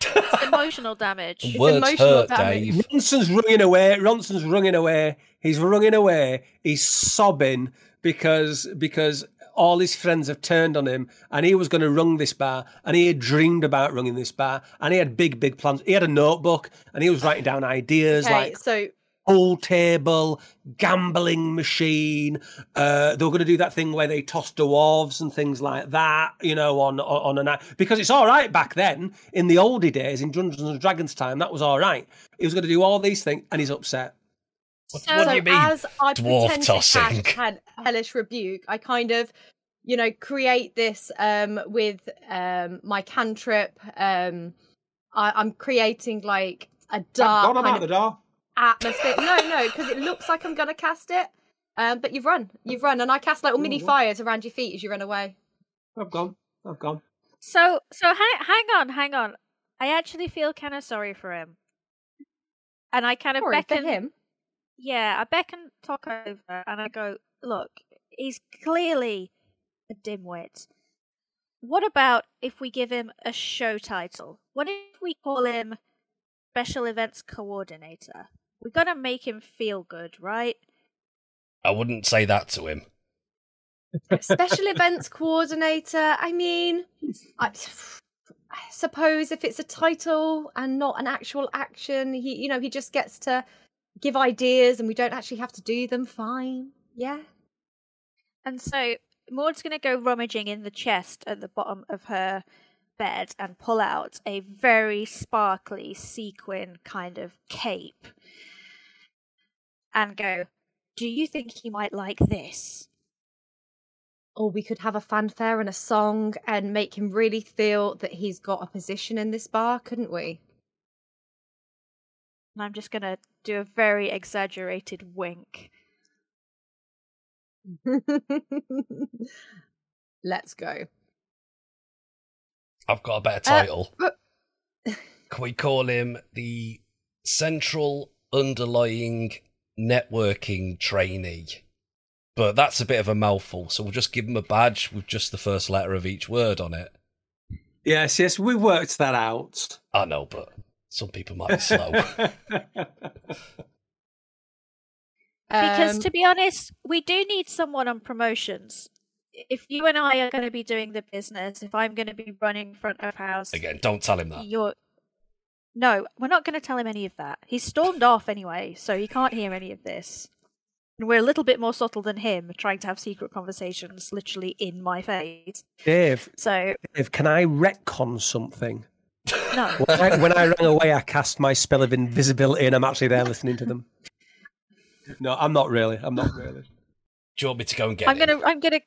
It's emotional damage. It's Words emotional hurt, damage. Dave. Ronson's running away. Ronson's running away. He's running away. He's sobbing because because all his friends have turned on him, and he was going to run this bar, and he had dreamed about running this bar, and he had big, big plans. He had a notebook, and he was writing down ideas Okay, like so pool table, gambling machine. Uh, they were going to do that thing where they toss dwarves and things like that, you know, on on a night because it's all right back then in the oldie days in Dungeons and Dragons time. That was all right. He was going to do all these things, and he's upset. What, So- what do you mean? as I dwarf pretend tossing? to cast hellish rebuke, I kind of, you know, create this um, with um, my cantrip. Um, I, I'm creating like a dark kind of door. Atmosphere. No, no, because it looks like I'm gonna cast it. Um, but you've run, you've run, and I cast little mini Ooh. fires around your feet as you run away. I've gone. I've gone. So, so hang, hang on, hang on. I actually feel kind of sorry for him, and I kind of Sorry for beckon him. Yeah, I beckon Tock over and I go, look, he's clearly a dimwit. What about if we give him a show title? What if we call him Special Events Coordinator? We gotta make him feel good, right? I wouldn't say that to him. Special events coordinator. I mean, I, I suppose if it's a title and not an actual action, he, you know, he just gets to give ideas, and we don't actually have to do them. Fine, yeah. And so Maud's gonna go rummaging in the chest at the bottom of her bed and pull out a very sparkly sequin kind of cape and go, Do you think he might like this? Or we could have a fanfare and a song and make him really feel that he's got a position in this bar, couldn't we? And I'm just gonna do a very exaggerated wink. Let's go. I've got a better Uh, title. but- Can we call him the Central Underlying Networking Trainee? But that's a bit of a mouthful, so we'll just give him a badge with just the first letter of each word on it. Yes, yes, we worked that out. I know, but some people might be slow. Because Um, to be honest, we do need someone on promotions. If you and I are going to be doing the business, if I'm going to be running front of house, Again, don't tell him that. you're. No, we're not going to tell him any of that. He's stormed off anyway, so he can't hear any of this. And we're a little bit more subtle than him, trying to have secret conversations literally in my face. Dave, So, Dave, can I retcon something? no. When I, when I ran away, I cast my spell of invisibility, and I'm actually there listening to them. No, I'm not really. I'm not really. Do you want me to go and get it? I'm him? gonna, I'm gonna,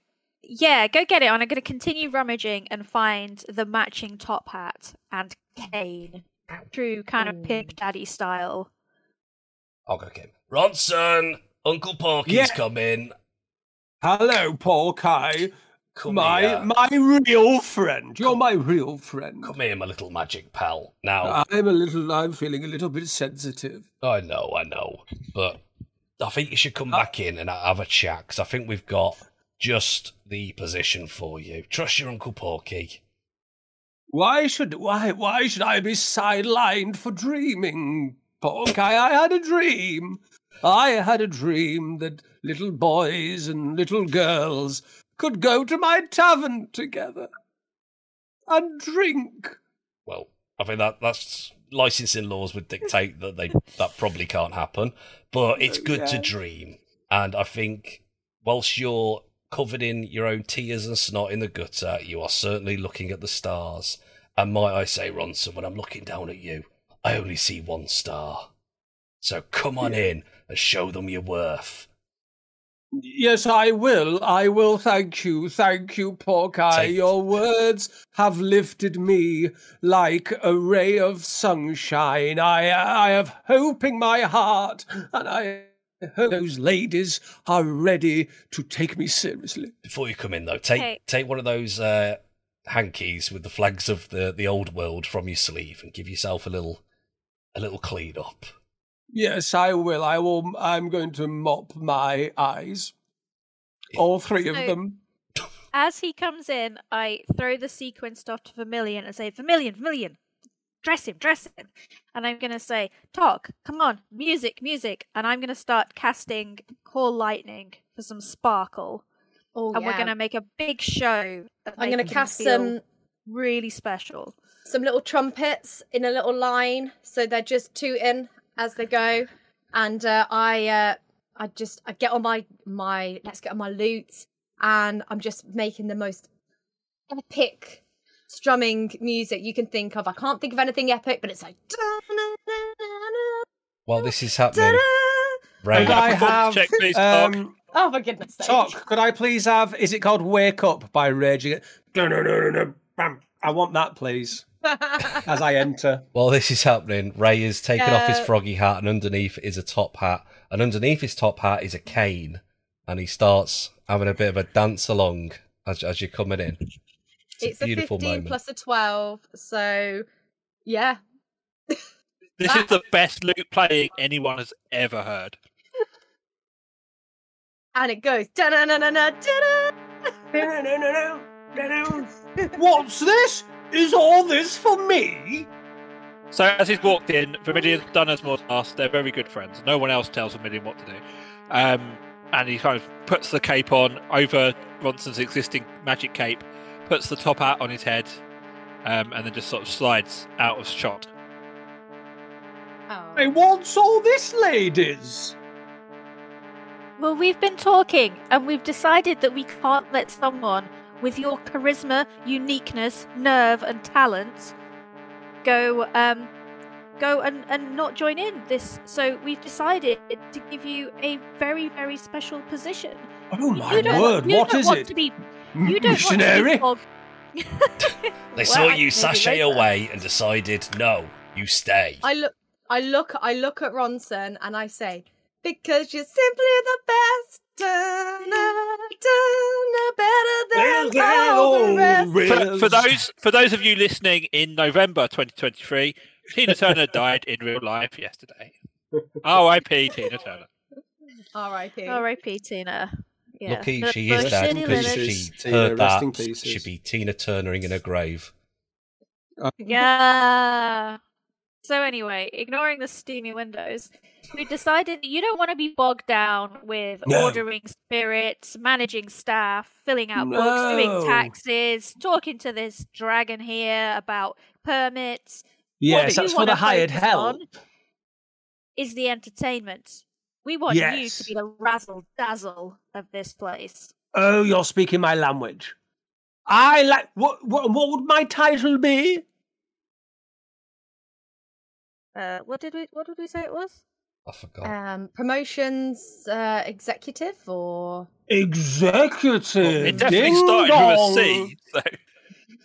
yeah, go get it. And I'm gonna continue rummaging and find the matching top hat and cane, true kind of pimp daddy style. I'll go get him. Ronson! Uncle Porky's Yeah. coming. Hello, Porky. Come my here. my real friend. You're my real friend. Come here, my little magic pal. Now, I'm a little. I'm feeling a little bit sensitive. I know, I know, but I think you should come ah. back in and have a chat because I think we've got just the position for you. Trust your Uncle Porky. Why should why why should I be sidelined for dreaming, Porky? I had a dream. I had a dream that little boys and little girls could go to my tavern together and drink. Well, I think that that's licensing laws would dictate that they that probably can't happen. But it's oh, good to dream, and I think whilst you're covered in your own tears and snot in the gutter, you are certainly looking at the stars. And might I say, Ronson, when I'm looking down at you, I only see one star. So come on in and show them your worth. Yes, I will. I will. Thank you. Thank you, Porky. Take- Your words have lifted me like a ray of sunshine. I, I have hope in my heart, and I those ladies are ready to take me seriously. Before you come in, though, take Okay. take one of those uh, hankies with the flags of the, the old world from your sleeve and give yourself a little a little clean up. Yes, I will. I will. I'm going to mop my eyes. All three of them. As he comes in, I throw the sequin stuff to Vermilion and say, Vermilion, Vermilion, dress him, dress him. And I'm going to say, Tock, come on, music, music. And I'm going to start casting Call Lightning for some sparkle. Oh, and we're going to make a big show. I'm going to cast some really special. some little trumpets in a little line, so they're just tooting as they go. And uh, I, uh, I just I get on my my let's get on my lute, and I'm just making the most epic strumming music you can think of. I can't think of anything epic, but it's like. While this is happening, Ray, Could I have? Check, please, Doc. um, Oh for goodness sake! Tock, could I please have? Is it called "Wake Up" by Rage Against? Bam. I want that, please. As I enter, while this is happening, Ray is taking off his Yeah. froggy hat, and underneath is a top hat, and underneath his top hat is a cane, and he starts having a bit of a dance along as as you're coming in. It's, it's a a 15 moment. plus a 12, so yeah. This is the best lute playing anyone has ever heard. And it goes. da-da-na-na-na, da-da. what's this? Is all this for me? So as he's walked in, Vermilion's done as more tasks. They're very good friends. No one else tells Vermilion what to do. Um, and he kind of puts the cape on over Ronson's existing magic cape, puts the top hat on his head, um, and then just sort of slides out of shot. Oh. Hey, what's all this, ladies? Well, we've been talking, and we've decided that we can't let someone with your charisma, uniqueness, nerve, and talent go um go and, and not join in this. So we've decided to give you a very very special position. Oh my you don't, word! you What don't is want it? To be, you don't Missionary? Want to be They Well, saw you maybe sashay away and decided, no, you stay. I look, I look, I look at Ronson and I say, "Because you're simply the best, Turner, Turner, better than all the rest." For, for those for those of you listening in November 2023, Tina Turner died in real life yesterday. R.I.P. Tina Turner. R.I.P. R.I.P. Tina. Yeah. Lucky The she is bush dead because she Tina, heard rest that pieces. she'd be Tina Turnering in her grave. Um, yeah. So anyway, ignoring the steamy windows, we decided that you don't want to be bogged down with No. ordering spirits, managing staff, filling out books, doing taxes, talking to this dragon here about permits. Yes, that's for the hired help. Is the entertainment. We want you to be the razzle dazzle of this place. Oh, you're speaking my language. I like. What? What? What would my title be? Uh, what did we? What did we say it was? I forgot. Um, promotions uh, executive or Executive. It definitely Ding started dong. with a C. So.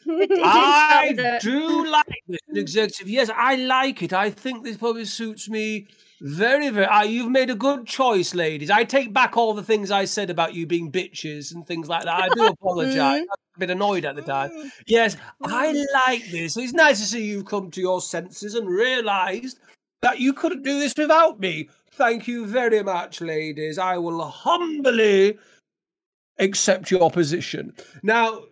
I start with a- do like this an executive. Yes, I like it. I think this probably suits me very, very. Ah, you've made a good choice, ladies. I take back all the things I said about you being bitches and things like that. I do. I was a bit annoyed at the time. Yes, I like this. It's nice to see you've come to your senses and realised that you couldn't do this without me. Thank you very much, ladies. I will humbly accept your position. Now,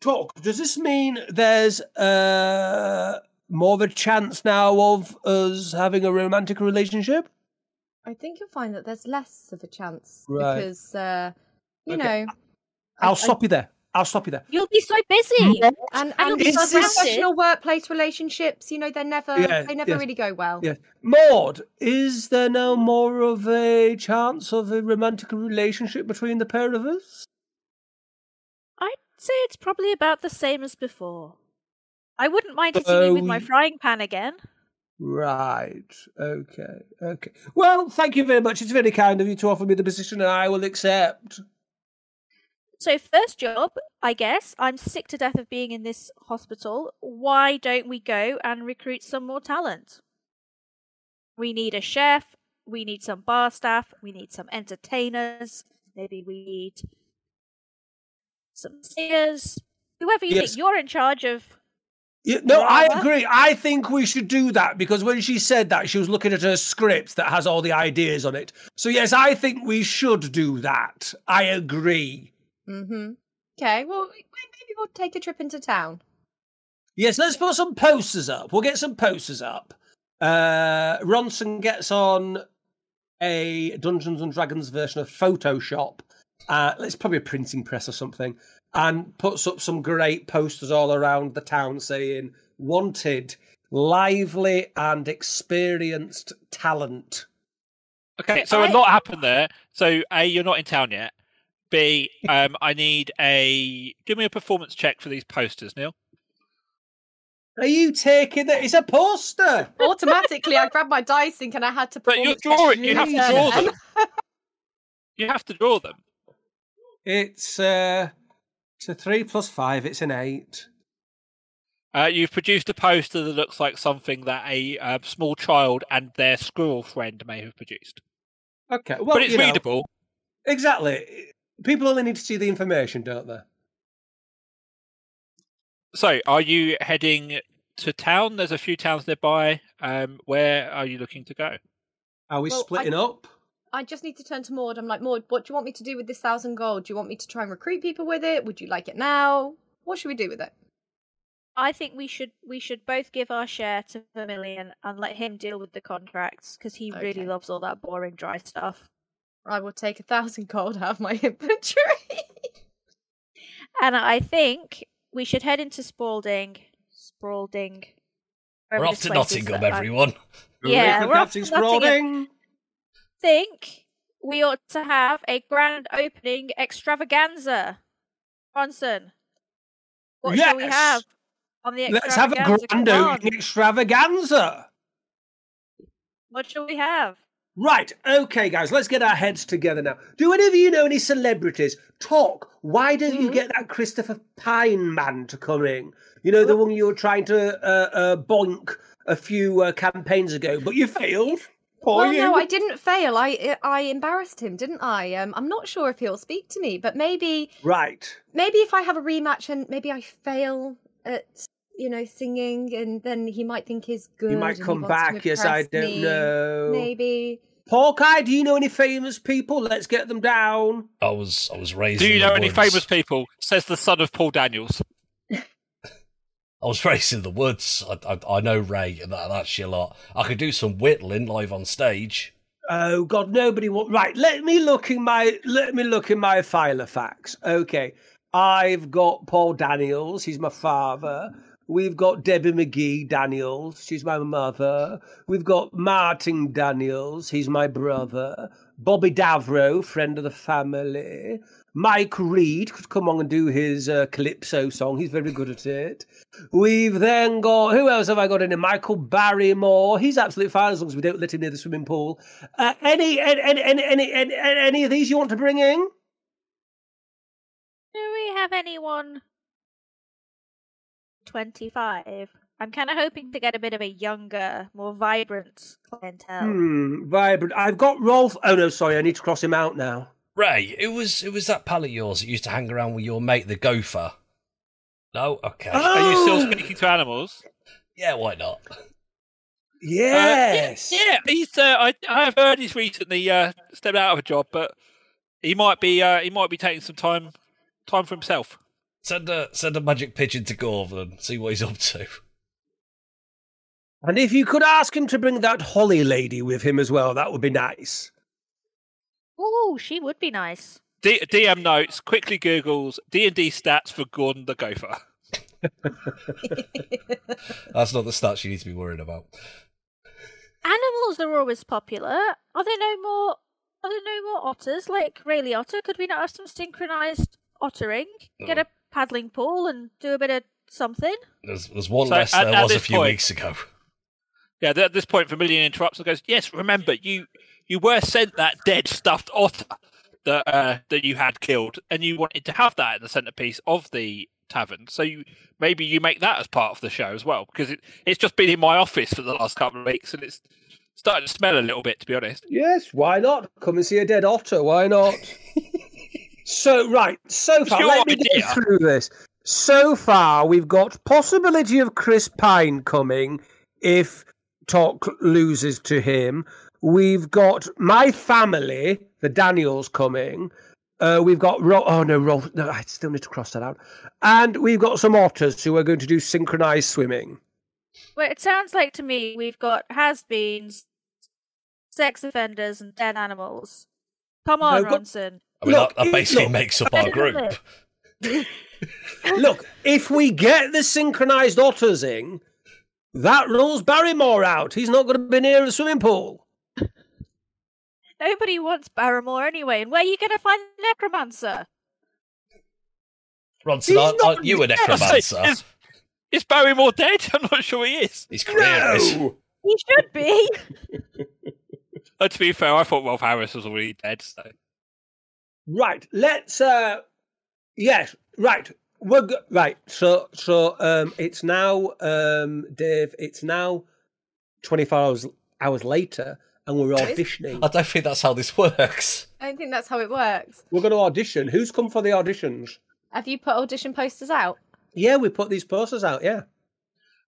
Tock. Does this mean there's uh, more of a chance now of us having a romantic relationship? I think you'll find that there's less of a chance Right. because uh, you Okay. know. I'll I- stop you there. I'll stop you there. You'll be so busy. And And and you'll be Is because this- professional workplace relationships, you know, they're never Yeah, they never yes, really go well. Yeah. Maud, is there now more of a chance of a romantic relationship between the pair of us? I'd say it's probably about the same as before. I wouldn't mind hitting you with my Oh, frying pan again. Right. Okay. Okay. Well, thank you very much. It's very kind of you to offer me the position, and I will accept. So, first job, I guess. I'm sick to death of being in this hospital. Why don't we go and recruit some more talent? We need a chef. We need some bar staff. We need some entertainers. Maybe we need some singers. Whoever you Yes. think you're in charge of Yeah, no, I agree. I think we should do that because when she said that, she was looking at her script that has all the ideas on it. So yes, I think we should do that. I agree. Mm-hmm. Okay, well, maybe we'll take a trip into town. Yes, let's put some posters up. We'll get some posters up. Uh, Ronson gets on a Dungeons and Dragons version of Photoshop. Uh, it's probably a printing press or something, and puts up some great posters all around the town saying "Wanted, lively and experienced talent." Okay, so a I- lot happened there. So A, you're not in town yet. B, um, I need a give me a performance check for these posters, Neil. Are you taking that? It's a poster. Automatically, I grabbed my dice thinking I had to. But you performance draw it. You have to draw them. You have to draw them. It's uh, it's a three plus five. It's an eight. Uh, you've produced a poster that looks like something that a uh, small child and their squirrel friend may have produced, Okay, well, but it's you know, readable. Exactly. People only need to see the information, don't they? So, are you heading to town? There's a few towns nearby. Um, where are you looking to go? Are we Well, I- splitting up? I just need to turn to Maud. I'm like, Maud, what do you want me to do with this thousand gold? Do you want me to try and recruit people with it? Would you like it now? What should we do with it? I think we should we should both give our share to Vermilion and let him deal with the contracts because he really loves all that boring dry stuff. I will take a thousand gold out of my inventory. And I think we should head into Spalding. Spalding. We're off to Nottingham, everyone. Yeah, we're off to Nottingham. Think we ought to have a grand opening extravaganza. Bronson. What shall we have on the Let's have a grand opening extravaganza. What shall we have? Right, okay, guys, let's get our heads together now. Do any of you know any celebrities? Tock. Why don't you Mhm. get that Christopher Pine man to come in? You know, the one you were trying to uh, uh, boink a few uh, campaigns ago, but you failed. Poor well, you. no, I didn't fail. I I embarrassed him, didn't I? Um, I'm not sure if he'll speak to me, but maybe Right. maybe if I have a rematch and maybe I fail at you know singing, and then he might think he's good. He might and he come wants back. Yes, I don't me. know. Maybe. Hawkeye, do you know any famous people? Let's get them down. I was I was raised. Do you in the know any woods. famous people? Says the son of Paul Daniels. I was raised in the woods. I, I, I know Ray, and that, that's your lot. I could do some whittling live on stage. Oh God, nobody want. Right, let me look in my let me look in my file of facts. Okay, I've got Paul Daniels. He's my father. We've got Debbie McGee Daniels. She's my mother. We've got Martin Daniels. He's my brother. Bobby Davro, friend of the family. Mike Read could come on and do his uh, calypso song. He's very good at it. We've then got who else have I got in here? Michael Barrymore. He's absolutely fine as long as we don't let him near the swimming pool. Uh, any, any, any, any, any, any, of these you want to bring in? Do we have anyone 25? I'm kind of hoping to get a bit of a younger, more vibrant clientele. Hmm, vibrant. I've got Rolf. Oh no, sorry, I need to cross him out now. Ray, it was it was that pal of yours that used to hang around with your mate, the gopher. No, okay. Are you still Oh! speaking to animals? Yeah, why not? Yes. Uh, yeah, yeah, he's. Uh, I I've heard he's recently uh, stepped out of a job, but he might be. Uh, he might be taking some time time for himself. Send a send a magic pigeon to Gordon, see what he's up to. And if you could ask him to bring that Holly lady with him as well, that would be nice. Ooh, she would be nice. D- DM notes quickly Google's D and D stats for Gordon the Gopher. That's not the stats you need to be worried about. Animals are always popular. Are there no more? Are there no more otters like Ray Otter? Could we not have some synchronized ottering? Get a paddling pool and do a bit of something. There's there's one So, less at- there at was a few point- weeks ago. Yeah, at this point, Vermilion interrupts and goes, "Yes, remember you you were sent that dead stuffed otter that uh, that you had killed, and you wanted to have that in the centerpiece of the tavern. So you, maybe you make that as part of the show as well, because it, it's just been in my office for the last couple of weeks, and it's starting to smell a little bit, to be honest. Yes, why not? Come and see a dead otter. Why not? so right, so far, your let me get idea. through this. so far we've got possibility of Chris Pine coming if Tock loses to him. We've got my family, the Daniels, coming. Uh, we've got Ro- oh no, Ro- no, I still need to cross that out. And we've got some otters who are going to do synchronized swimming. Well, it sounds like to me we've got has-beens, sex offenders, and dead animals. Come on, No, but- Ronson. I mean, Look, that, that basically look. makes up our group. Look, if we get the synchronized otters in, that rules Barrymore out. He's not going to be near a swimming pool. Nobody wants Barrymore anyway, and where are you going to find the necromancer? Ronson, aren't, not aren't you a dead. necromancer? Is, is Barrymore dead? I'm not sure he is. His career is. No! He should be. Uh, to be fair, I thought Rolf Harris was already dead. So Right, let's. uh Yes, right. We're go- right. So, so um, it's now, um, Dave. It's now twenty four hours hours later, and we're What is- auditioning. I don't think that's how this works. I don't think that's how it works. We're going to audition. Who's come for the auditions? Have you put audition posters out? Yeah, we put these posters out. Yeah.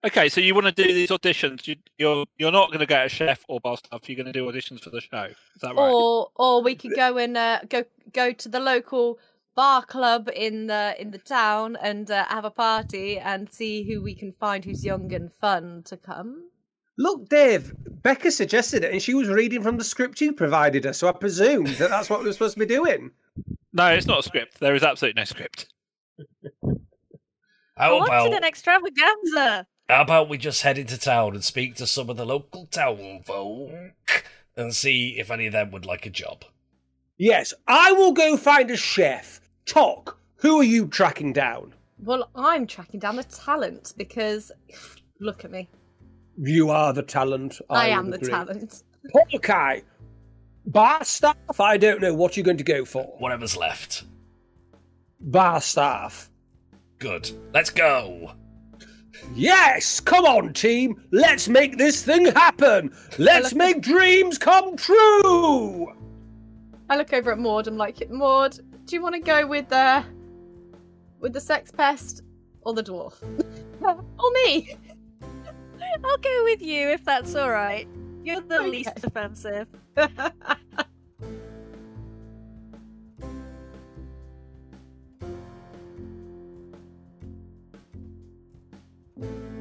okay, so you want to do these auditions? You, you're you're not going to get a chef or bar staff. You're going to do auditions for the show. Is that right? Or or we could go and uh, go go to the local bar club in the in the town and uh, have a party and see who we can find who's young and fun to come. Look, Dave. Becca suggested it, and she was reading from the script you provided her, So I presumed that that's what we were supposed to be doing. No, it's not a script. There is absolutely no script. I How wanted about, an extravaganza. how about we just head into town and speak to some of the local town folk and see if any of them would like a job? Yes, I will go find a chef. Tock. Who are you tracking down? Well, I'm tracking down the talent because look at me. You are the talent. I, would am the agree. talent. Hawkeye. Bar staff, I don't know what you're going to go for. Whatever's left. Bar staff. Good. Let's go. Yes, come on, team. Let's make this thing happen. Let's make dreams come true. I look over at Maud. I'm like, Maud, do you want to go with the with the sex pest or the dwarf? or me? I'll go with you if that's all right. You're the Okay. least offensive.